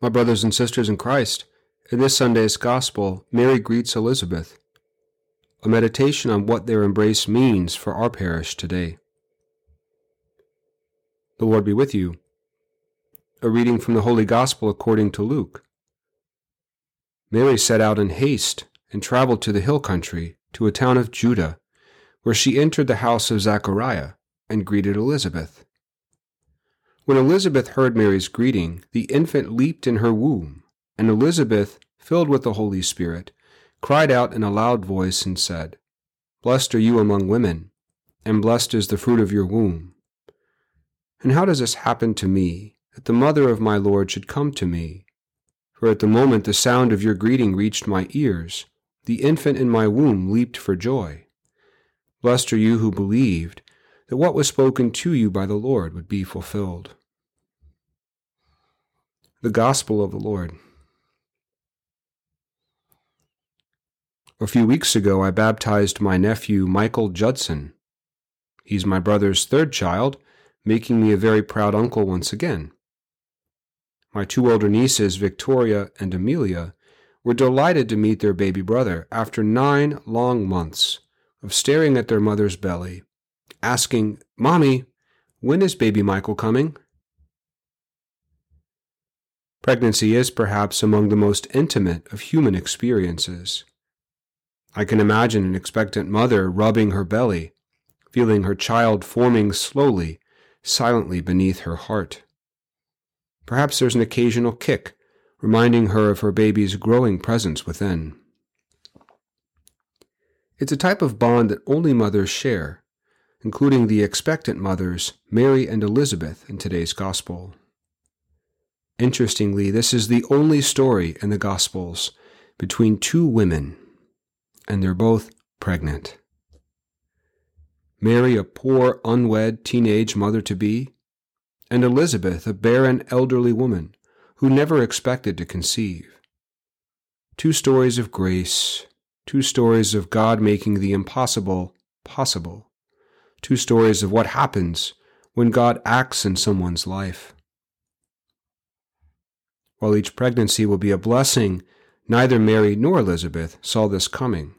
My brothers and sisters in Christ, in this Sunday's Gospel, Mary greets Elizabeth. A meditation on what their embrace means for our parish today. The Lord be with you. A reading from the Holy Gospel according to Luke. Mary set out in haste and traveled to the hill country, to a town of Judah, where she entered the house of Zachariah and greeted Elizabeth. When Elizabeth heard Mary's greeting, the infant leaped in her womb, and Elizabeth, filled with the Holy Spirit, cried out in a loud voice and said, Blessed are you among women, and blessed is the fruit of your womb. And how does this happen to me, that the mother of my Lord should come to me? For at the moment the sound of your greeting reached my ears, the infant in my womb leaped for joy. Blessed are you who believed that what was spoken to you by the Lord would be fulfilled. The Gospel of the Lord. A few weeks ago, I baptized my nephew Michael Judson. He's my brother's third child, making me a very proud uncle once again. My two older nieces, Victoria and Amelia, were delighted to meet their baby brother after nine long months of staring at their mother's belly, asking, Mommy, when is baby Michael coming? Pregnancy is perhaps among the most intimate of human experiences. I can imagine an expectant mother rubbing her belly, feeling her child forming slowly, silently beneath her heart. Perhaps there's an occasional kick, reminding her of her baby's growing presence within. It's a type of bond that only mothers share, including the expectant mothers, Mary and Elizabeth, in today's Gospel. Interestingly, this is the only story in the Gospels between two women, and they're both pregnant. Mary, a poor, unwed teenage mother to be, and Elizabeth, a barren elderly woman who never expected to conceive. Two stories of grace, two stories of God making the impossible possible, two stories of what happens when God acts in someone's life. While each pregnancy will be a blessing, neither Mary nor Elizabeth saw this coming.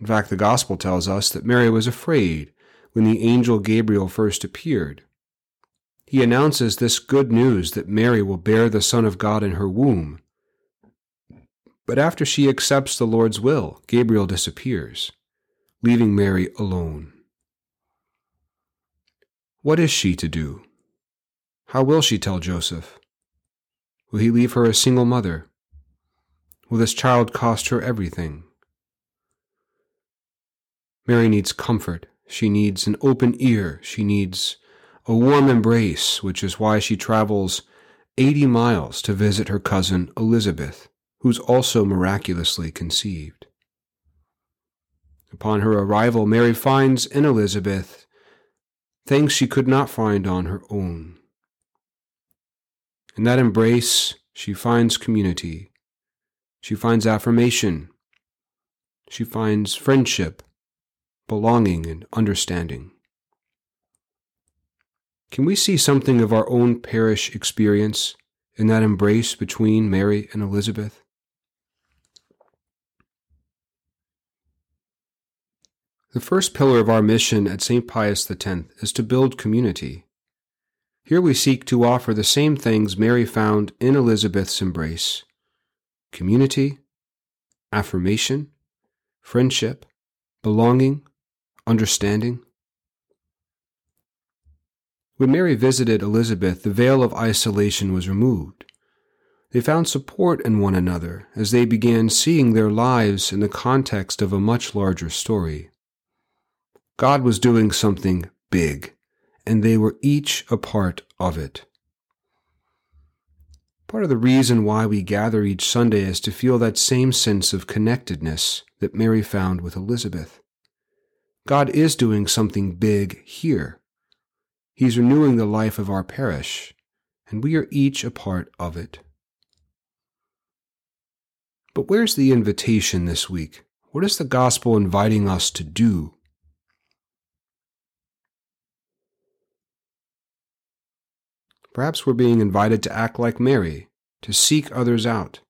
In fact, the Gospel tells us that Mary was afraid when the angel Gabriel first appeared. He announces this good news that Mary will bear the Son of God in her womb. But after she accepts the Lord's will, Gabriel disappears, leaving Mary alone. What is she to do? How will she tell Joseph? Will he leave her a single mother? Will this child cost her everything? Mary needs comfort. She needs an open ear. She needs a warm embrace, which is why she travels 80 miles to visit her cousin Elizabeth, who's also miraculously conceived. Upon her arrival, Mary finds in Elizabeth things she could not find on her own. In that embrace, she finds community. She finds affirmation. She finds friendship, belonging, and understanding. Can we see something of our own parish experience in that embrace between Mary and Elizabeth? The first pillar of our mission at St. Pius X is to build community. Here we seek to offer the same things Mary found in Elizabeth's embrace community, affirmation, friendship, belonging, understanding. When Mary visited Elizabeth, the veil of isolation was removed. They found support in one another as they began seeing their lives in the context of a much larger story. God was doing something big and they were each a part of it. Part of the reason why we gather each Sunday is to feel that same sense of connectedness that Mary found with Elizabeth. God is doing something big here. He's renewing the life of our parish, and we are each a part of it. But where's the invitation this week? What is the gospel inviting us to do? Perhaps we're being invited to act like Mary, to seek others out.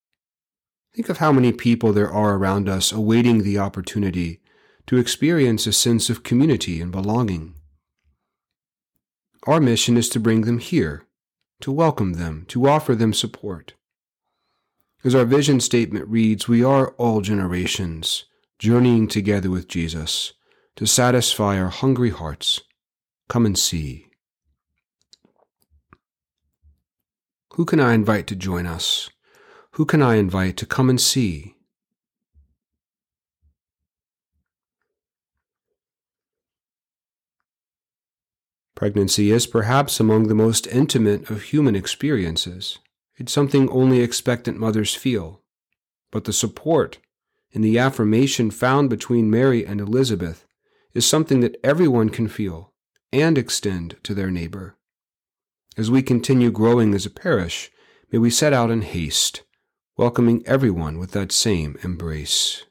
Think of how many people there are around us awaiting the opportunity to experience a sense of community and belonging. Our mission is to bring them here, to welcome them, to offer them support. As our vision statement reads, we are all generations journeying together with Jesus to satisfy our hungry hearts. Come and see. Who can I invite to join us? Who can I invite to come and see? Pregnancy is perhaps among the most intimate of human experiences. It's something only expectant mothers feel. But the support and the affirmation found between Mary and Elizabeth is something that everyone can feel and extend to their neighbor. As we continue growing as a parish, may we set out in haste, welcoming everyone with that same embrace.